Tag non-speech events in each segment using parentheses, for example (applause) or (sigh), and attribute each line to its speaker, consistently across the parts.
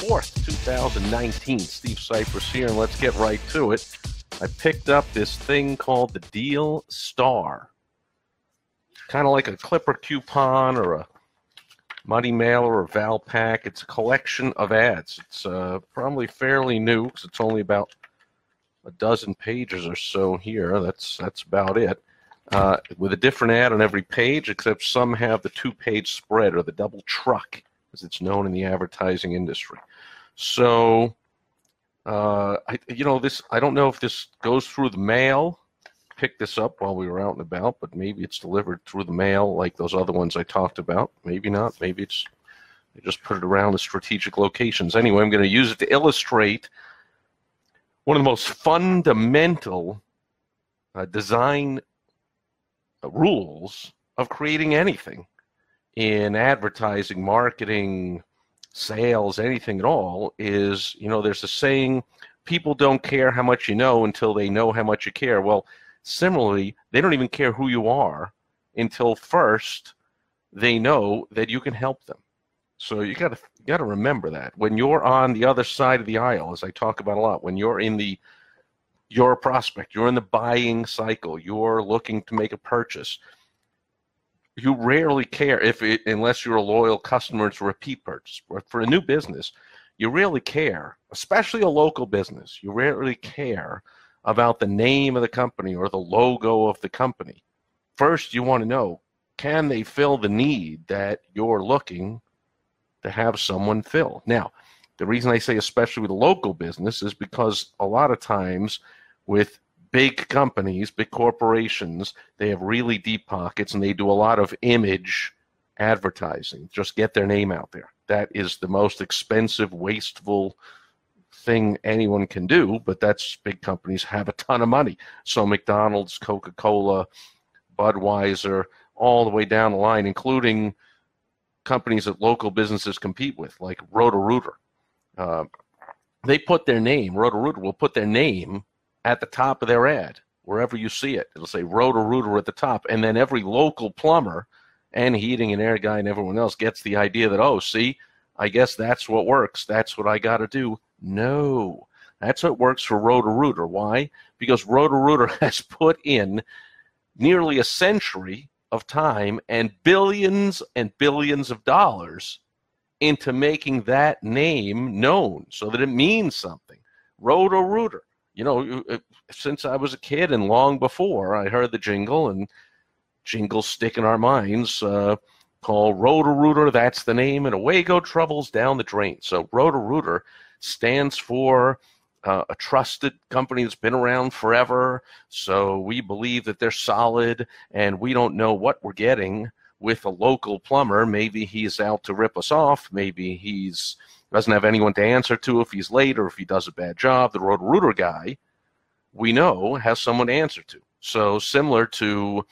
Speaker 1: 4th, 2019. Steve Sipress here, and let's get right to it. I picked up this thing called the Deal Star. Kind of like a Clipper coupon or a Money Mailer or Valpak. It's a collection of ads. It's uh, probably fairly new because it's only about a dozen pages or so here. That's that's about it uh, with a different ad on every page, except some have the two page spread or the double truck, as it's known in the advertising industry. So, uh, I, you know, this, I don't know if this goes through the mail. Picked this up while we were out and about, but maybe it's delivered through the mail like those other ones I talked about. Maybe not. Maybe it's they just put it around the strategic locations. Anyway, I'm going to use it to illustrate one of the most fundamental uh, design rules of creating anything in advertising, marketing, sales, anything at all is, you know, there's a saying, people don't care how much you know until they know how much you care. Well, similarly, they don't even care who you are until first they know that you can help them. So you got to got to remember that when you're on the other side of the aisle, as I talk about a lot, when you're in the you're a prospect, you're in the buying cycle, you're looking to make a purchase. You rarely care if it, unless you're a loyal customer, it's repeat purchase. But for a new business, you really care, especially a local business. You rarely care about the name of the company or the logo of the company. First, you want to know can they fill the need that you're looking to have someone fill? Now, the reason I say especially with a local business is because a lot of times with big companies, big corporations, they have really deep pockets and they do a lot of image advertising. Just get their name out there. That is the most expensive, wasteful thing anyone can do, but that's big companies have a ton of money. So McDonald's, Coca Cola, Budweiser, all the way down the line, including companies that local businesses compete with, like Roto-Rooter. Uh, they put their name, Roto-Rooter will put their name at the top of their ad, wherever you see it. It'll say Roto-Rooter at the top. And then every local plumber and heating and air guy and everyone else gets the idea that, oh, see, I guess that's what works. That's what I got to do. No, that's what works for Roto-Rooter. Why? Because Roto-Rooter (laughs) has put in nearly a century of time and billions and billions of dollars into making that name known so that it means something. Roto-Rooter you know, uh, since I was a kid and long before, I heard the jingle and jingles stick in our minds. Uh, called Roto-Rooter, that's the name, and away go troubles down the drain. So Roto-Rooter stands for uh, a trusted company that's been around forever. So we believe that they're solid, and we don't know what we're getting with a local plumber. Maybe he's out to rip us off. Maybe he's doesn't have anyone to answer to if he's late or if he does a bad job. The Roto-Rooter guy, we know, has someone to answer to. So similar to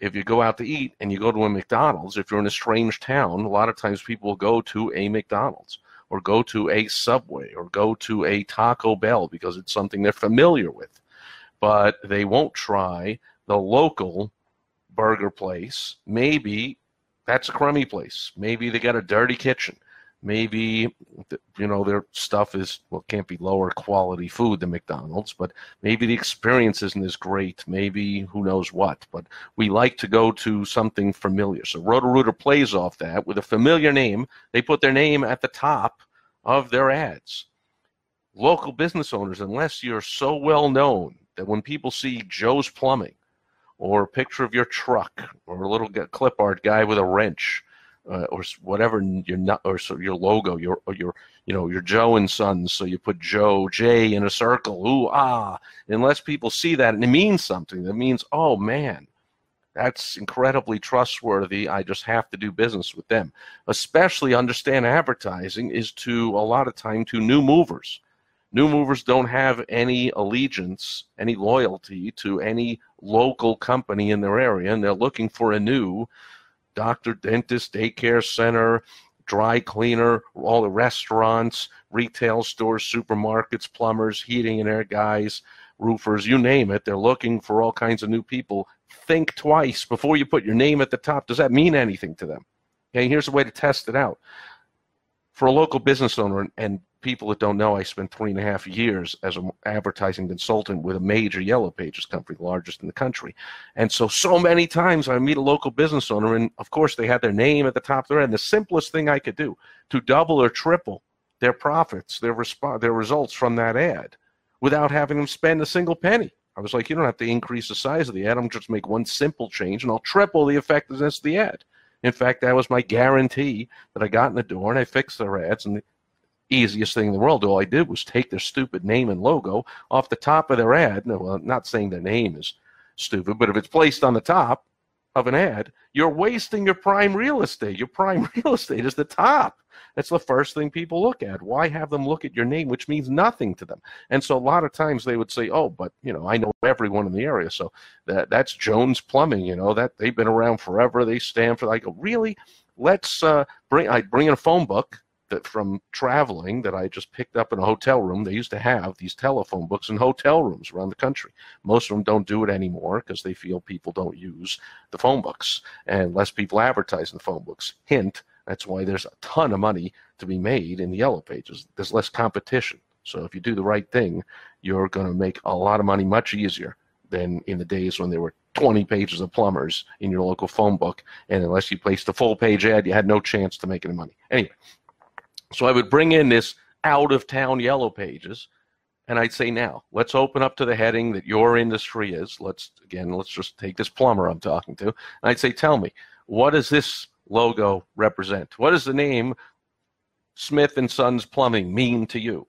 Speaker 1: if you go out to eat and you go to a McDonald's, if you're in a strange town, a lot of times people will go to a McDonald's or go to a Subway or go to a Taco Bell because it's something they're familiar with. But they won't try the local burger place. Maybe that's a crummy place. Maybe they got a dirty kitchen maybe you know their stuff is well can't be lower quality food than McDonald's, but maybe the experience isn't as great. Maybe who knows what. But we like to go to something familiar. So Roto-Rooter plays off that with a familiar name. They put their name at the top of their ads. Local business owners, unless you're so well known that when people see Joe's Plumbing or a picture of your truck or a little clip art guy with a wrench uh, or whatever your or so your logo, your your you know your Joe and Sons. So you put Joe J in a circle. Ooh ah! Unless people see that and it means something. That means oh man, that's incredibly trustworthy. I just have to do business with them. Especially understand advertising is to a lot of time to new movers. New movers don't have any allegiance, any loyalty to any local company in their area, and they're looking for a new doctor, dentist, daycare center, dry cleaner, all the restaurants, retail stores, supermarkets, plumbers, heating and air guys, roofers, you name it. They're looking for all kinds of new people. Think twice before you put your name at the top. Does that mean anything to them? Okay, here's a way to test it out. For a local business owner, and people that don't know, I spent three and a half years as an advertising consultant with a major Yellow Pages company, the largest in the country. And so, so many times I meet a local business owner, and of course, they had their name at the top of their. And the simplest thing I could do to double or triple their profits, their, resp- their results from that ad without having them spend a single penny. I was like, you don't have to increase the size of the ad. I'm just make one simple change and I'll triple the effectiveness of the ad. In fact, that was my guarantee that I got in the door and I fixed their ads. And easiest thing in the world, all I did was take their stupid name and logo off the top of their ad. No, well, I'm not saying their name is stupid, but if it's placed on the top of an ad, you're wasting your prime real estate. Your prime (laughs) real estate is the top. That's the first thing people look at. Why have them look at your name, which means nothing to them? And so a lot of times they would say, "Oh, but you know, I know everyone in the area, so that that's Jones Plumbing. You know that they've been around forever. They stand for." I go, "Really? Let's uh, bring." I bring in a phone book from traveling that I just picked up in a hotel room. They used to have these telephone books in hotel rooms around the country. Most of them don't do it anymore because they feel people don't use the phone books and less people advertise in the phone books. Hint, that's why there's a ton of money to be made in the yellow pages. There's less competition. So if you do the right thing, you're going to make a lot of money much easier than in the days when there were 20 pages of plumbers in your local phone book. And unless you placed a full page ad, you had no chance to make any money. Anyway, so I would bring in this out of town yellow pages and I'd say now let's open up to the heading that your industry is. Let's again, let's just take this plumber I'm talking to. And I'd say, tell me, what does this logo represent? What does the name Smith and Sons Plumbing mean to you?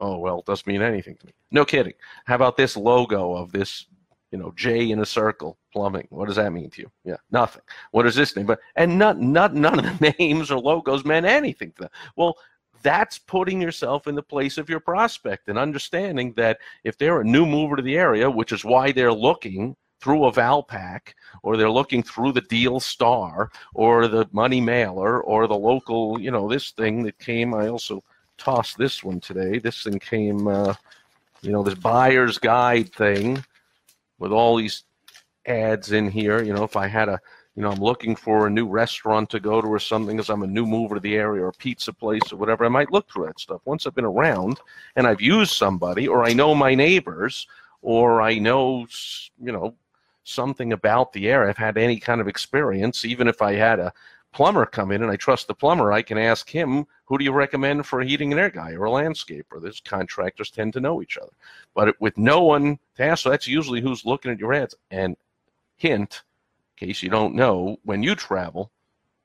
Speaker 1: Oh well, it doesn't mean anything to me. No kidding. How about this logo of this, you know, J in a circle plumbing? What does that mean to you? Yeah, nothing. What is this name? But and not, not none of the (laughs) names or logos meant anything to them. Well, that's putting yourself in the place of your prospect and understanding that if they're a new mover to the area, which is why they're looking through a Valpak or they're looking through the Deal Star or the Money Mailer or the local, you know, this thing that came. I also tossed this one today. This thing came, uh, you know, this buyer's guide thing with all these ads in here. You know, if I had a, you know, I'm looking for a new restaurant to go to or something because I'm a new mover to the area or a pizza place or whatever, I might look through that stuff. Once I've been around and I've used somebody or I know my neighbors or I know, you know, something about the area, I've had any kind of experience, even if I had a plumber come in and I trust the plumber, I can ask him, who do you recommend for a heating and air guy or a landscaper? These contractors tend to know each other. But with no one to ask, so that's usually who's looking at your ads. And hint, in case you don't know, when you travel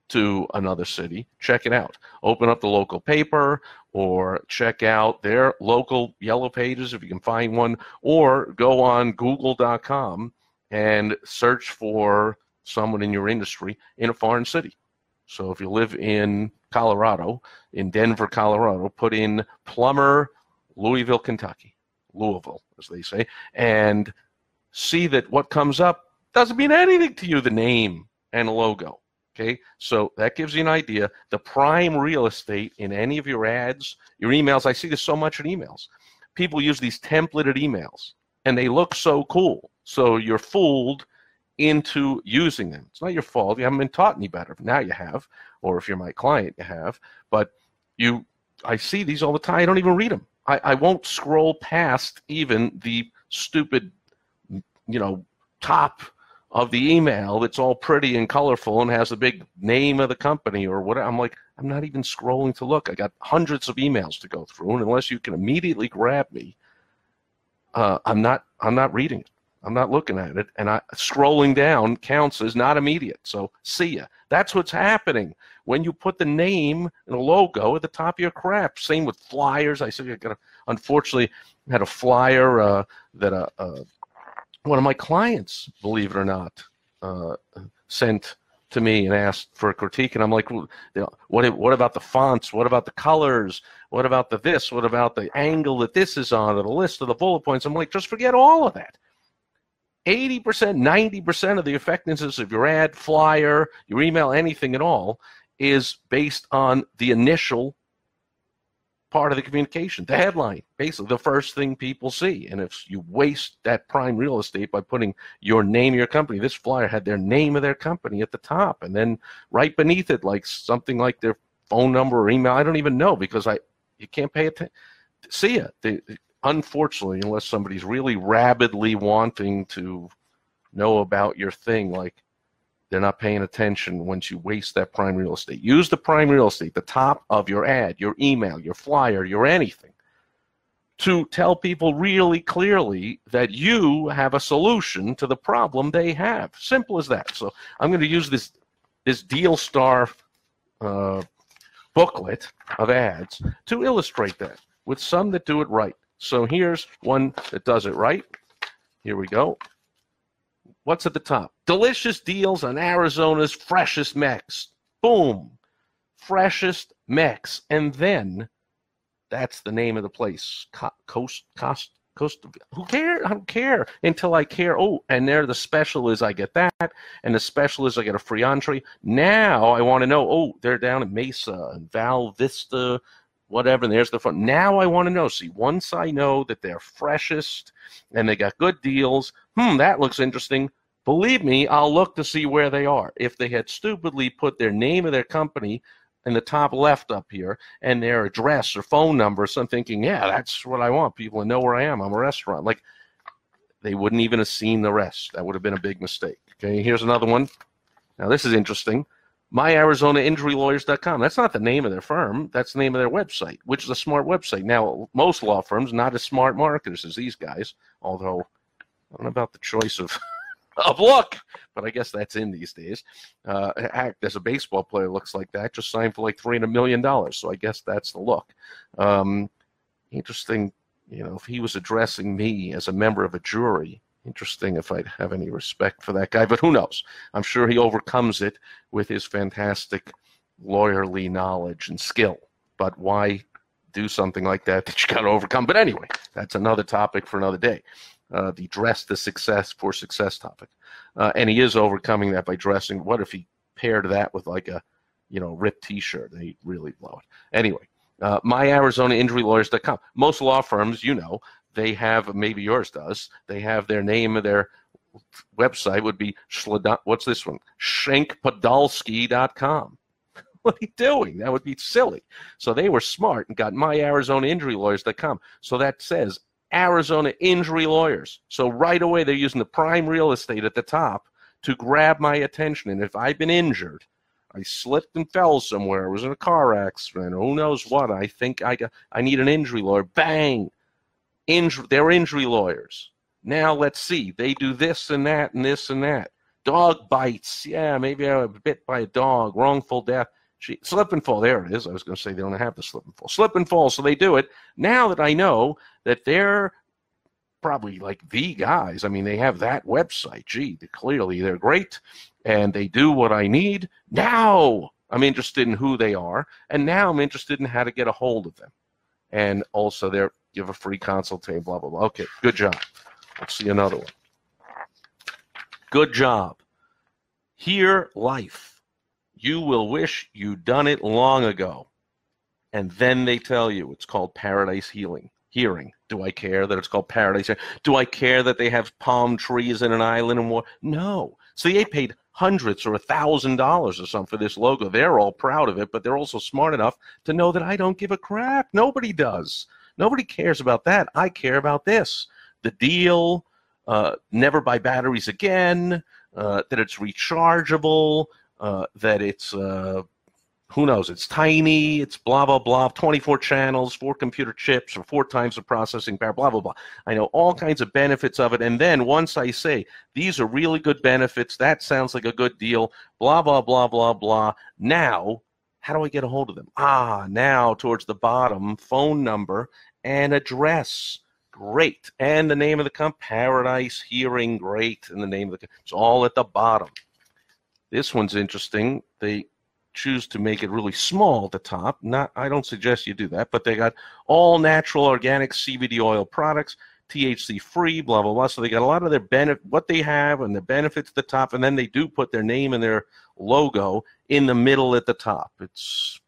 Speaker 1: to another city, check it out. Open up the local paper or check out their local yellow pages if you can find one, or go on google.com and search for someone in your industry in a foreign city. So if you live in Colorado, in Denver, Colorado, put in plumber Louisville, Kentucky, Louisville, as they say, and see that what comes up doesn't mean anything to you, the name and logo. Okay, so that gives you an idea. The prime real estate in any of your ads, your emails, I see this so much in emails. People use these templated emails and they look so cool. So you're fooled into using them. It's not your fault. You haven't been taught any better. Now you have, or if you're my client, you have. But you, I see these all the time. I don't even read them. I, I won't scroll past even the stupid, you know, top of the email that's all pretty and colorful and has the big name of the company or what. I'm like, I'm not even scrolling to look. I got hundreds of emails to go through, and unless you can immediately grab me, uh, I'm not. I'm not reading it. I'm not looking at it, and I scrolling down counts as not immediate. So see ya. That's what's happening when you put the name and a logo at the top of your crap. Same with flyers. I said I got unfortunately had a flyer uh, that uh, uh, one of my clients, believe it or not, uh, sent to me and asked for a critique, and I'm like, what what about the fonts? What about the colors? What about the this? What about the angle that this is on, or the list of the bullet points? I'm like, just forget all of that. 80%, 90% of the effectiveness of your ad, flyer, your email, anything at all is based on the initial part of the communication, the headline, basically the first thing people see. And if you waste that prime real estate by putting your name your company, this flyer had their name of their company at the top, and then right beneath it, like something like their phone number or email. I don't even know because I you can't pay attention. See it. They, unfortunately, unless somebody's really rabidly wanting to know about your thing, like they're not paying attention once you waste that prime real estate. Use the prime real estate, the top of your ad, your email, your flyer, your anything, to tell people really clearly that you have a solution to the problem they have. Simple as that. So I'm going to use this this Deal Star uh, booklet of ads to illustrate that with some that do it right. So here's one that does it right. Here we go. What's at the top? Delicious deals on Arizona's freshest Mex. Boom. Freshest Mex. And then that's the name of the place. Coast, Coast, Coast. Who cares? I don't care until I care. Oh, and there the special is I get that, and the special is I get a free entree. Now I want to know. Oh, they're down in Mesa and Val Vista, whatever. And there's the front. Now I want to know. See, once I know that they're freshest and they got good deals, hmm, that looks interesting. Believe me, I'll look to see where they are. If they had stupidly put their name of their company in the top left up here and their address or phone number, so I'm thinking, yeah, that's what I want. People to know where I am. I'm a restaurant. Like they wouldn't even have seen the rest. That would have been a big mistake. Okay, here's another one. Now this is interesting. MyArizonaInjuryLawyers.com. That's not the name of their firm. That's the name of their website, which is a smart website. Now, most law firms not as smart marketers as these guys, although I don't know about the choice of (laughs) of luck. But I guess that's in these days. Uh, heck, there's a baseball player looks like that, just signed for like three hundred million dollars. So I guess that's the look. Um, interesting, you know, if he was addressing me as a member of a jury. Interesting if I'd have any respect for that guy, but who knows? I'm sure he overcomes it with his fantastic lawyerly knowledge and skill. But why do something like that that you got to overcome? But anyway, that's another topic for another day uh, the dress the success for success topic. Uh, and he is overcoming that by dressing. What if he paired that with like a, you know, ripped T-shirt? They really blow it. Anyway, uh, myarizonainjurylawyers.com. Most law firms, you know, they have maybe yours does. They have their name their website would be what's this one? Shankpodolsky.com. (laughs) What are you doing? That would be silly. So they were smart and got my Arizona Injury myarizonainjurylawyers.com. So that says Arizona injury lawyers. So right away, they're using the prime real estate at the top to grab my attention. And if I've been injured, I slipped and fell somewhere, I was in a car accident, who knows what, I think I got, I need an injury lawyer. Bang! Injury, they're injury lawyers. Now let's see. They do this and that and this and that. Dog bites. Yeah, maybe I was bit by a dog. Wrongful death. She, slip and fall. There it is. I was going to say they don't have the slip and fall. Slip and fall. So they do it. Now that I know that they're probably like the guys, I mean, they have that website. Gee, they're, clearly they're great and they do what I need. Now I'm interested in who they are. And now I'm interested in how to get a hold of them. And also, they give a free consultation, blah, blah, blah. Okay, good job. Let's see another one. Good job. Here, life you will wish you'd done it long ago. And then they tell you it's called paradise healing. Hearing. Do I care that it's called paradise? Do I care that they have palm trees in an island and more? No. So they paid hundreds or a thousand dollars or something for this logo. They're all proud of it, but they're also smart enough to know that I don't give a crap. Nobody does. Nobody cares about that. I care about this. The deal, uh, never buy batteries again, uh, that it's rechargeable, uh, that it's uh, who knows it's tiny it's blah blah blah 24 channels four computer chips or four times the processing power blah blah blah. I know all kinds of benefits of it. And then once i say these are really good benefits that sounds like a good deal blah blah blah blah blah. Now how do i get a hold of them? Ah now towards the bottom phone number and address great and the name of the company paradise hearing great and the name of the it's all at the bottom This one's interesting. They choose to make it really small at the top. Not, I don't suggest you do that, but they got all natural organic CBD oil products, THC free, blah blah blah. So they got a lot of their benefit, what they have, and the benefits at the top, and then they do put their name and their logo in the middle at the top. It's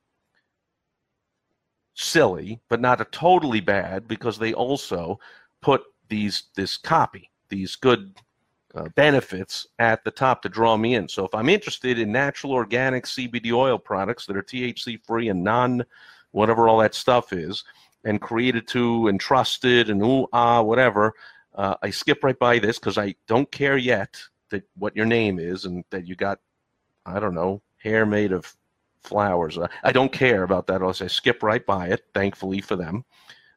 Speaker 1: silly, but not a totally bad because they also put these this copy, these good uh, benefits at the top to draw me in. So if I'm interested in natural organic CBD oil products that are THC free and non whatever all that stuff is, and created to and trusted and ooh ah whatever, uh, I skip right by this because I don't care yet that what your name is and that you got I don't know hair made of flowers. I don't care about that. I'll say skip right by it. Thankfully for them.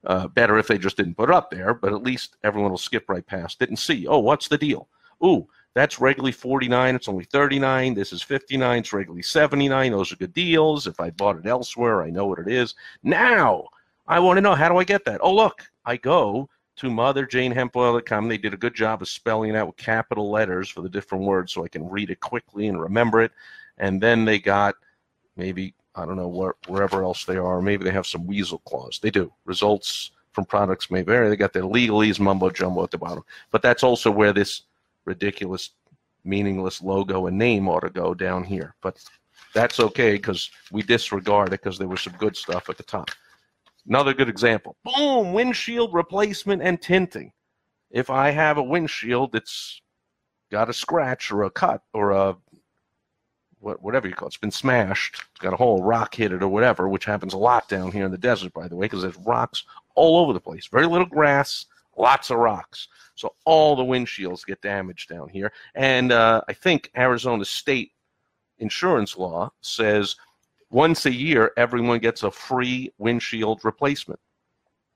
Speaker 1: Uh, better if they just didn't put it up there, but at least everyone will skip right past it and see, oh, what's the deal? Ooh, that's regularly 49. It's only 39. This is 59. It's regularly 79. Those are good deals. If I bought it elsewhere, I know what it is. Now, I want to know how do I get that? Oh, look, I go to motherjanehempoil.com. They did a good job of spelling it out with capital letters for the different words so I can read it quickly and remember it. And then they got maybe I don't know where, wherever else they are. Maybe they have some weasel clause. They do. Results from products may vary. They got their legalese mumbo jumbo at the bottom. But that's also where this ridiculous, meaningless logo and name ought to go down here. But that's okay because we disregard it because there was some good stuff at the top. Another good example. Boom! Windshield replacement and tinting. If I have a windshield that's got a scratch or a cut or a whatever you call it, it's been smashed, it's got a hole, rock hit it or whatever, which happens a lot down here in the desert, by the way, because there's rocks all over the place. Very little grass, lots of rocks. So all the windshields get damaged down here. And uh, I think Arizona State insurance law says once a year, everyone gets a free windshield replacement.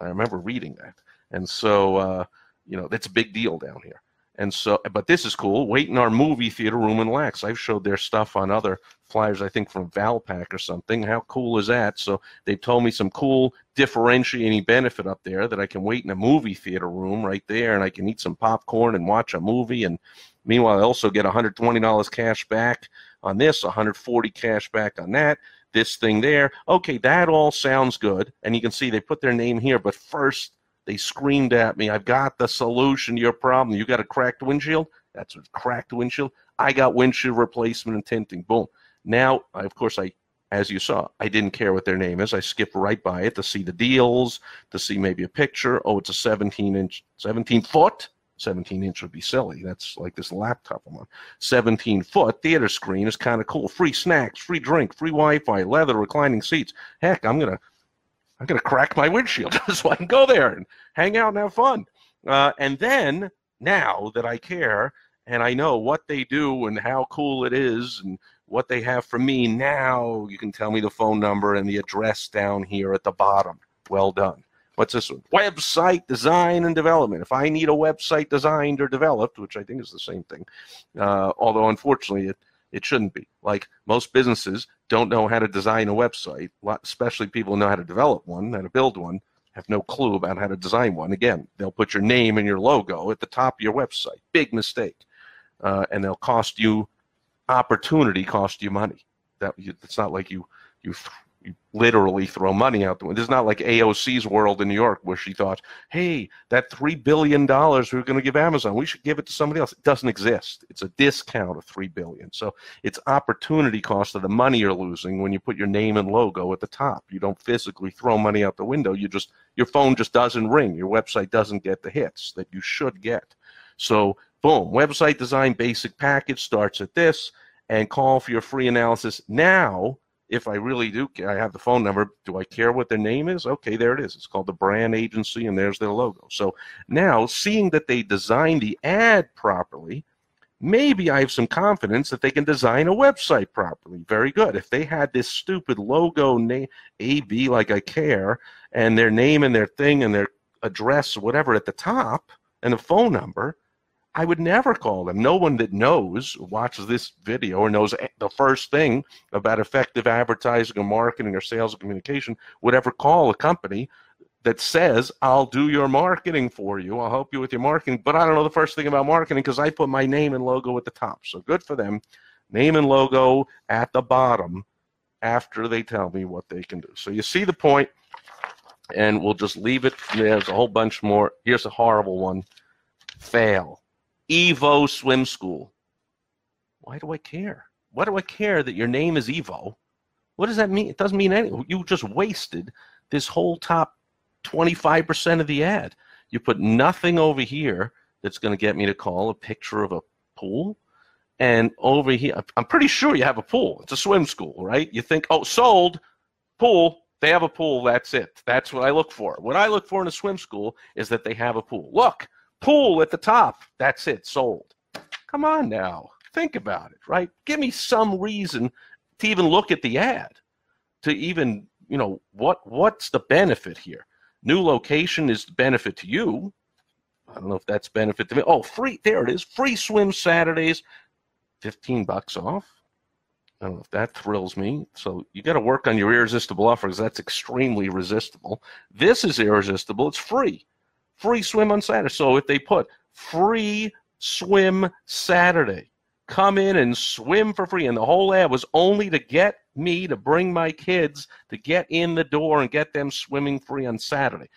Speaker 1: I remember reading that. And so, uh, you know, that's a big deal down here. And so, but this is cool. Wait in our movie theater room in Lax. I've showed their stuff on other flyers, I think from Valpak or something. How cool is that? So they told me some cool differentiating benefit up there that I can wait in a movie theater room right there and I can eat some popcorn and watch a movie. And meanwhile, I also get $120 cash back on this, 140 cash back on that, this thing there. Okay, that all sounds good. And you can see they put their name here, but first they screamed at me, I've got the solution to your problem. You got a cracked windshield? That's a cracked windshield. I got windshield replacement and tinting. Boom. Now, of course, I, as you saw, I didn't care what their name is. I skipped right by it to see the deals, to see maybe a picture. Oh, it's a 17 inch, 17 foot. 17 inch would be silly. That's like this laptop I'm on. 17 foot theater screen is kind of cool. Free snacks, free drink, free Wi Fi, leather reclining seats. Heck, I'm going to I'm going to crack my windshield (laughs) so I can go there and hang out and have fun. Uh, and then now that I care and I know what they do and how cool it is and what they have for me, now you can tell me the phone number and the address down here at the bottom. Well done. What's this one? Website design and development. If I need a website designed or developed, which I think is the same thing, uh, although unfortunately it it shouldn't be. Like most businesses don't know how to design a website, especially people who know how to develop one, how to build one, have no clue about how to design one. Again, they'll put your name and your logo at the top of your website. Big mistake. Uh, and they'll cost you opportunity, cost you money. That it's not like you you you literally throw money out the window. This is not like AOC's world in New York where she thought, hey, that $3 billion we're going to give Amazon, we should give it to somebody else. It doesn't exist. It's a discount of 3 billion. So it's opportunity cost of the money you're losing when you put your name and logo at the top. You don't physically throw money out the window. You just, your phone just doesn't ring. Your website doesn't get the hits that you should get. So boom, website design basic package starts at this and call for your free analysis now if I really do, I have the phone number. Do I care what their name is? Okay, there it is. It's called the brand agency, and there's their logo. So now, seeing that they designed the ad properly, maybe I have some confidence that they can design a website properly. Very good. If they had this stupid logo name AB like I care, and their name and their thing and their address whatever at the top, and a phone number, I would never call them. No one that knows, watches this video, or knows the first thing about effective advertising or marketing or sales or communication would ever call a company that says, I'll do your marketing for you. I'll help you with your marketing. But I don't know the first thing about marketing because I put my name and logo at the top. So good for them. Name and logo at the bottom after they tell me what they can do. So you see the point. and we'll just leave it. There's a whole bunch more. Here's a horrible one. Fail. Evo Swim School. Why do I care? Why do I care that your name is Evo? What does that mean? It doesn't mean anything. You just wasted this whole top 25% of the ad. You put nothing over here that's going to get me to call a picture of a pool. And over here, I'm pretty sure you have a pool. It's a swim school, right? You think, oh, sold, pool, they have a pool, that's it. That's what I look for. What I look for in a swim school is that they have a pool. Look, pool at the top, that's it, sold. Come on now, think about it, right? Give me some reason to even look at the ad, to even, you know, what what's the benefit here? New location is the benefit to you. I don't know if that's benefit to me. Oh, free, there it is. Free swim Saturdays, 15 bucks off. I don't know if that thrills me. So you got to work on your irresistible offers. That's extremely resistible. This is irresistible. It's free. Free swim on Saturday. So if they put free swim Saturday, come in and swim for free. And the whole ad was only to get me to bring my kids to get in the door and get them swimming free on Saturday.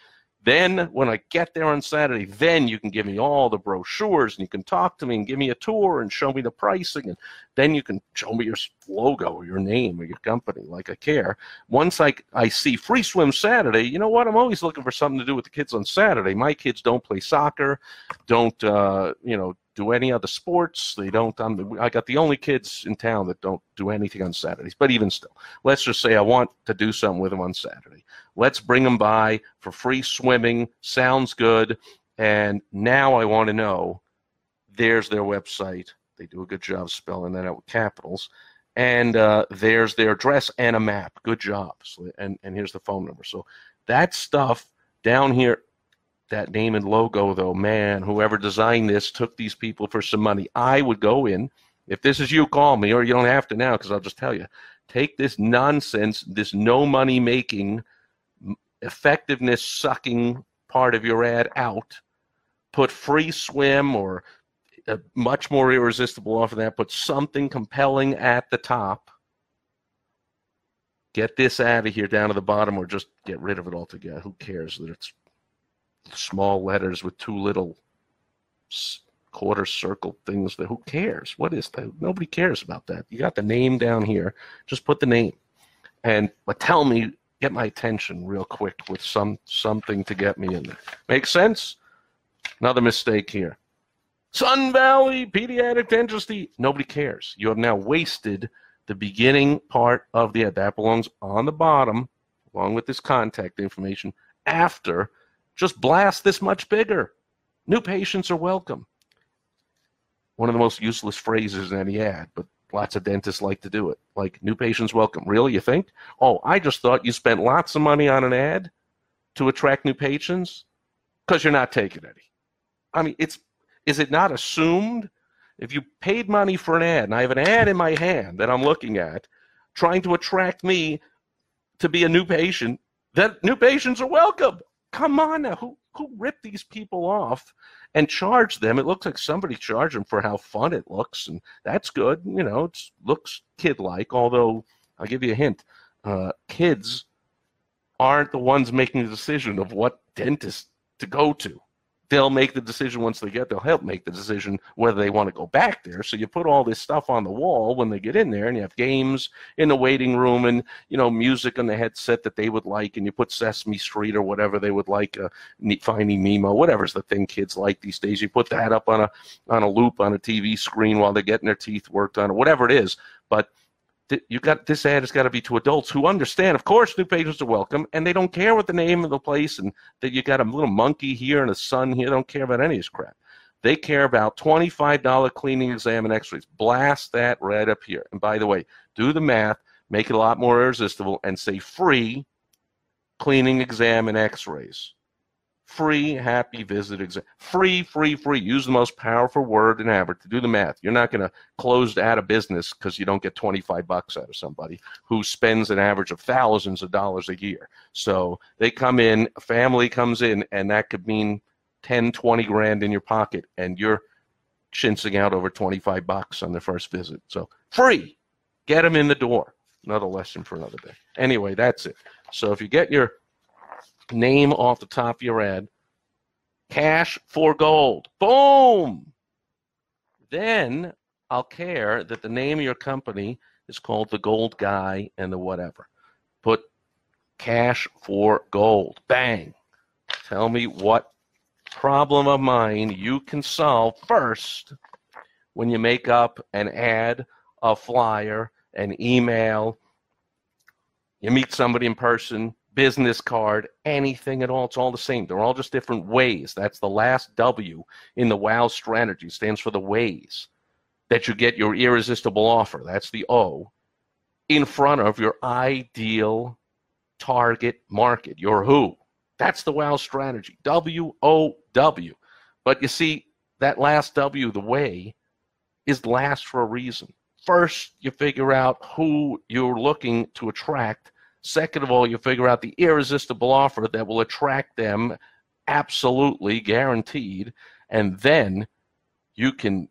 Speaker 1: Then, when I get there on Saturday, then you can give me all the brochures and you can talk to me and give me a tour and show me the pricing. And then you can show me your logo or your name or your company, like I care. Once I, I see Free Swim Saturday, you know what? I'm always looking for something to do with the kids on Saturday. My kids don't play soccer, don't, uh, you know, do any other sports. They don't. I'm I got the only kids in town that don't do anything on Saturdays. But even still, let's just say I want to do something with them on Saturday. Let's bring them by for free swimming. Sounds good. And now I want to know. There's their website. They do a good job spelling that out with capitals. And uh, there's their address and a map. Good job. So, and and here's the phone number. So that stuff down here that name and logo, though, man, whoever designed this took these people for some money. I would go in. If this is you, call me, or you don't have to now because I'll just tell you. Take this nonsense, this no money making, effectiveness sucking part of your ad out. Put free swim or a much more irresistible offer than that. Put something compelling at the top. Get this out of here down to the bottom, or just get rid of it altogether. Who cares that it's small letters with two little quarter circle things that who cares? What is that? Nobody cares about that. You got the name down here. Just put the name. And but tell me get my attention real quick with some something to get me in there. Make sense? Another mistake here. Sun valley pediatric dentistry nobody cares. You have now wasted the beginning part of the ad that belongs on the bottom along with this contact information after just blast this much bigger. New patients are welcome. One of the most useless phrases in any ad, but lots of dentists like to do it. Like, new patients welcome. Really, you think? Oh, I just thought you spent lots of money on an ad to attract new patients because you're not taking any. I mean, it's is it not assumed if you paid money for an ad and I have an ad in my hand that I'm looking at trying to attract me to be a new patient, that new patients are welcome come on now, who who ripped these people off and charged them? It looks like somebody charged them for how fun it looks, and that's good. You know, it looks kid-like. Although I'll give you a hint, uh, kids aren't the ones making the decision of what dentist to go to they'll make the decision once they get they'll help make the decision whether they want to go back there. So you put all this stuff on the wall when they get in there and you have games in the waiting room and you know music on the headset that they would like and you put sesame street or whatever they would like uh, finding nemo whatever's the thing kids like these days. You put that up on a on a loop on a tv screen while they're getting their teeth worked on or whatever it is. But you got this ad has got to be to adults who understand. Of course, new patients are welcome, and they don't care what the name of the place and that you got a little monkey here and a sun here. They don't care about any of this crap. They care about twenty-five dollar cleaning exam and X-rays. Blast that right up here. And by the way, do the math, make it a lot more irresistible, and say free cleaning exam and X-rays free happy visit exam free free free use the most powerful word in ever to do the math you're not going to close out of business because you don't get 25 bucks out of somebody who spends an average of thousands of dollars a year so they come in a family comes in and that could mean 10 20 grand in your pocket and you're chinsing out over 25 bucks on their first visit so Free. Get them in the door. Another lesson for another day. Anyway, that's it. So if you get your name off the top of your ad, cash for gold. Boom. Then I'll care that the name of your company is called the gold guy and the whatever. Put cash for gold. Bang. Tell me what problem of mine you can solve first when you make up an ad, a flyer, an email, you meet somebody in person, business card, anything at all. It's all the same. They're all just different ways. That's the last W in the WOW strategy, stands for the ways that you get your irresistible offer. That's the O in front of your ideal target market, your who. That's the WOW strategy. W O W. But you see, that last W, the way, is last for a reason. First, you figure out who you're looking to attract. Second of all, you figure out the irresistible offer that will attract them, absolutely guaranteed. And then you can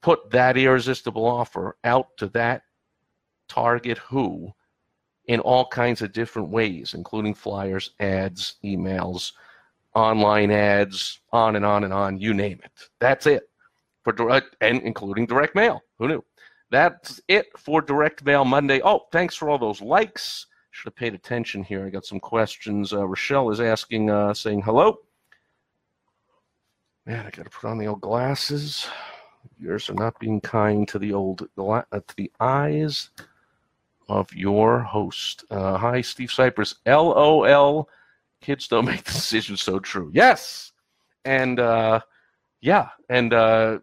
Speaker 1: put that irresistible offer out to that target who in all kinds of different ways, including flyers, ads, emails, online ads, on and on and on, you name it. That's it for direct and including direct mail. Who knew? That's it for direct mail Monday. Oh, thanks for all those likes. Should have paid attention here. I got some questions. Uh, Rochelle is asking, uh, saying hello. Man, I got to put on the old glasses. Yours are not being kind to the old uh, to the eyes of your host. Uh, hi, Steve Sipress. LOL. Kids don't (laughs) make decisions so true. Yes, and uh, yeah, and uh,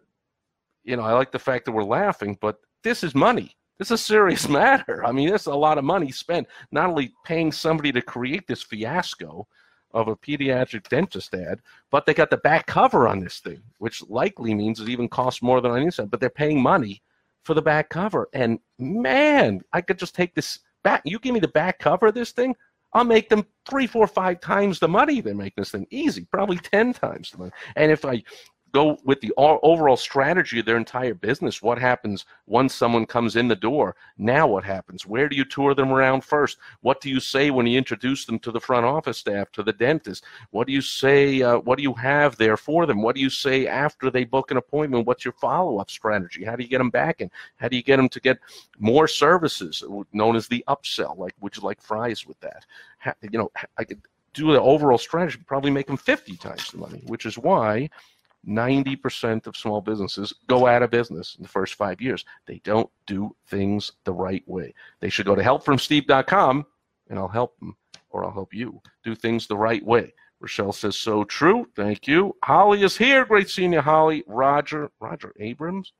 Speaker 1: you know I like the fact that we're laughing, but this is money. This is a serious (laughs) matter. I mean, there's a lot of money spent not only paying somebody to create this fiasco of a pediatric dentist ad, but they got the back cover on this thing, which likely means it even costs more than I need to. But they're paying money for the back cover, and man, I could just take this back. You give me the back cover of this thing, I'll make them three, four, five times the money they make this thing. Easy, probably ten times the money. And if I go with the overall strategy of their entire business. What happens once someone comes in the door? Now, what happens? Where do you tour them around first? What do you say when you introduce them to the front office staff, to the dentist? What do you say? Uh, what do you have there for them? What do you say after they book an appointment? What's your follow up strategy? How do you get them back in? How do you get them to get more services, known as the upsell? Like, would you like fries with that? How, you know, I could do the overall strategy, probably make them 50 times the money, which is why 90% of small businesses go out of business in the first five years. They don't do things the right way. They should go to helpfromsteve.com and I'll help them or I'll help you do things the right way. Rochelle says, so true. Thank you. Holly is here. Great seeing you, Holly. Roger, Roger Abrams.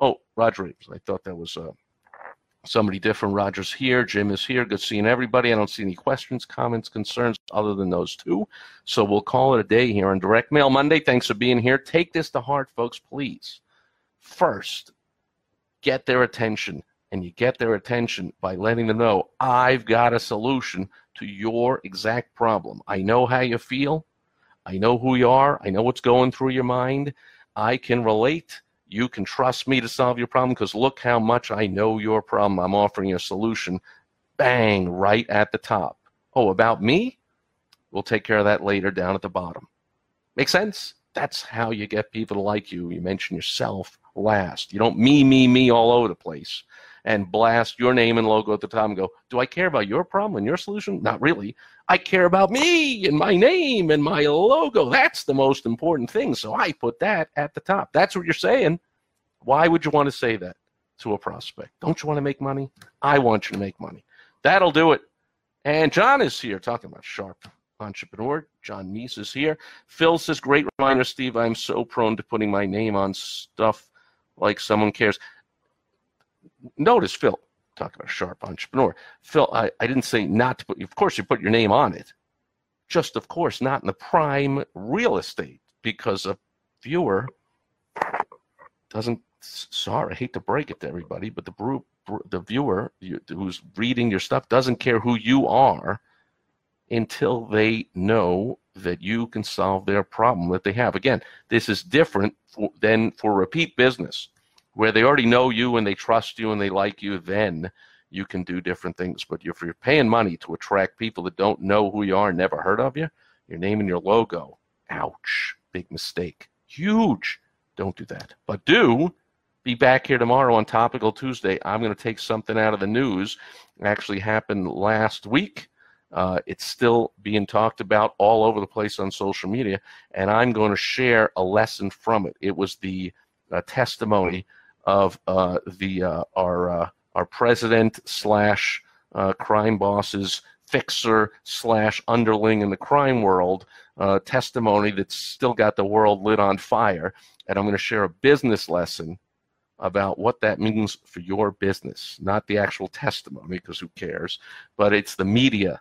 Speaker 1: Oh, Roger Abrams. I thought that was uh, somebody different. Roger's here. Jim is here. Good seeing everybody. I don't see any questions, comments, concerns other than those two. So we'll call it a day here on Direct Mail Monday. Thanks for being here. Take this to heart, folks, please. First, get their attention. And you get their attention by letting them know I've got a solution to your exact problem. I know how you feel. I know who you are. I know what's going through your mind. I can relate you can trust me to solve your problem because look how much I know your problem. I'm offering you a solution. Bang, right at the top. Oh, about me? We'll take care of that later down at the bottom. Make sense? That's how you get people to like you. You mention yourself last. You don't me, me, me all over the place and blast your name and logo at the top and go, Do I care about your problem and your solution? Not really. I care about me and my name and my logo. That's the most important thing. So I put that at the top. That's what you're saying. Why would you want to say that to a prospect? Don't you want to make money? I want you to make money. That'll do it. And John is here talking about sharp entrepreneur. John Meese is here. Phil says, Great reminder, Steve. I'm so prone to putting my name on stuff like someone cares notice, Phil, talk about a sharp entrepreneur. Phil, I, I didn't say not to put, of course, you put your name on it. Just, of course, not in the prime real estate because a viewer doesn't, sorry, I hate to break it to everybody, but the, the viewer who's reading your stuff doesn't care who you are until they know that you can solve their problem that they have. Again, this is different for, than for repeat business where they already know you and they trust you and they like you, then you can do different things. But if you're paying money to attract people that don't know who you are, never heard of you, your name and your logo, ouch, big mistake. Huge. Don't do that. But do be back here tomorrow on Topical Tuesday. I'm going to take something out of the news. It actually happened last week. Uh, it's still being talked about all over the place on social media, and I'm going to share a lesson from it. It was the uh, testimony of uh, the uh, our uh, our president slash uh, crime bosses fixer slash underling in the crime world testimony that's still got the world lit on fire. And I'm going to share a business lesson about what that means for your business, not the actual testimony, because who cares, but it's the media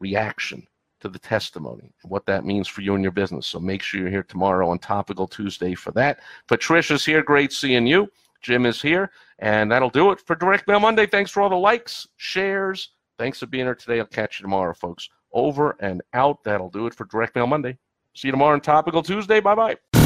Speaker 1: reaction to the testimony and what that means for you and your business. So make sure you're here tomorrow on Topical Tuesday for that. Patricia's here. Great seeing you. Jim is here. And that'll do it for Direct Mail Monday. Thanks for all the likes, shares. Thanks for being here today. I'll catch you tomorrow, folks. Over and out. That'll do it for Direct Mail Monday. See you tomorrow on Topical Tuesday. Bye bye.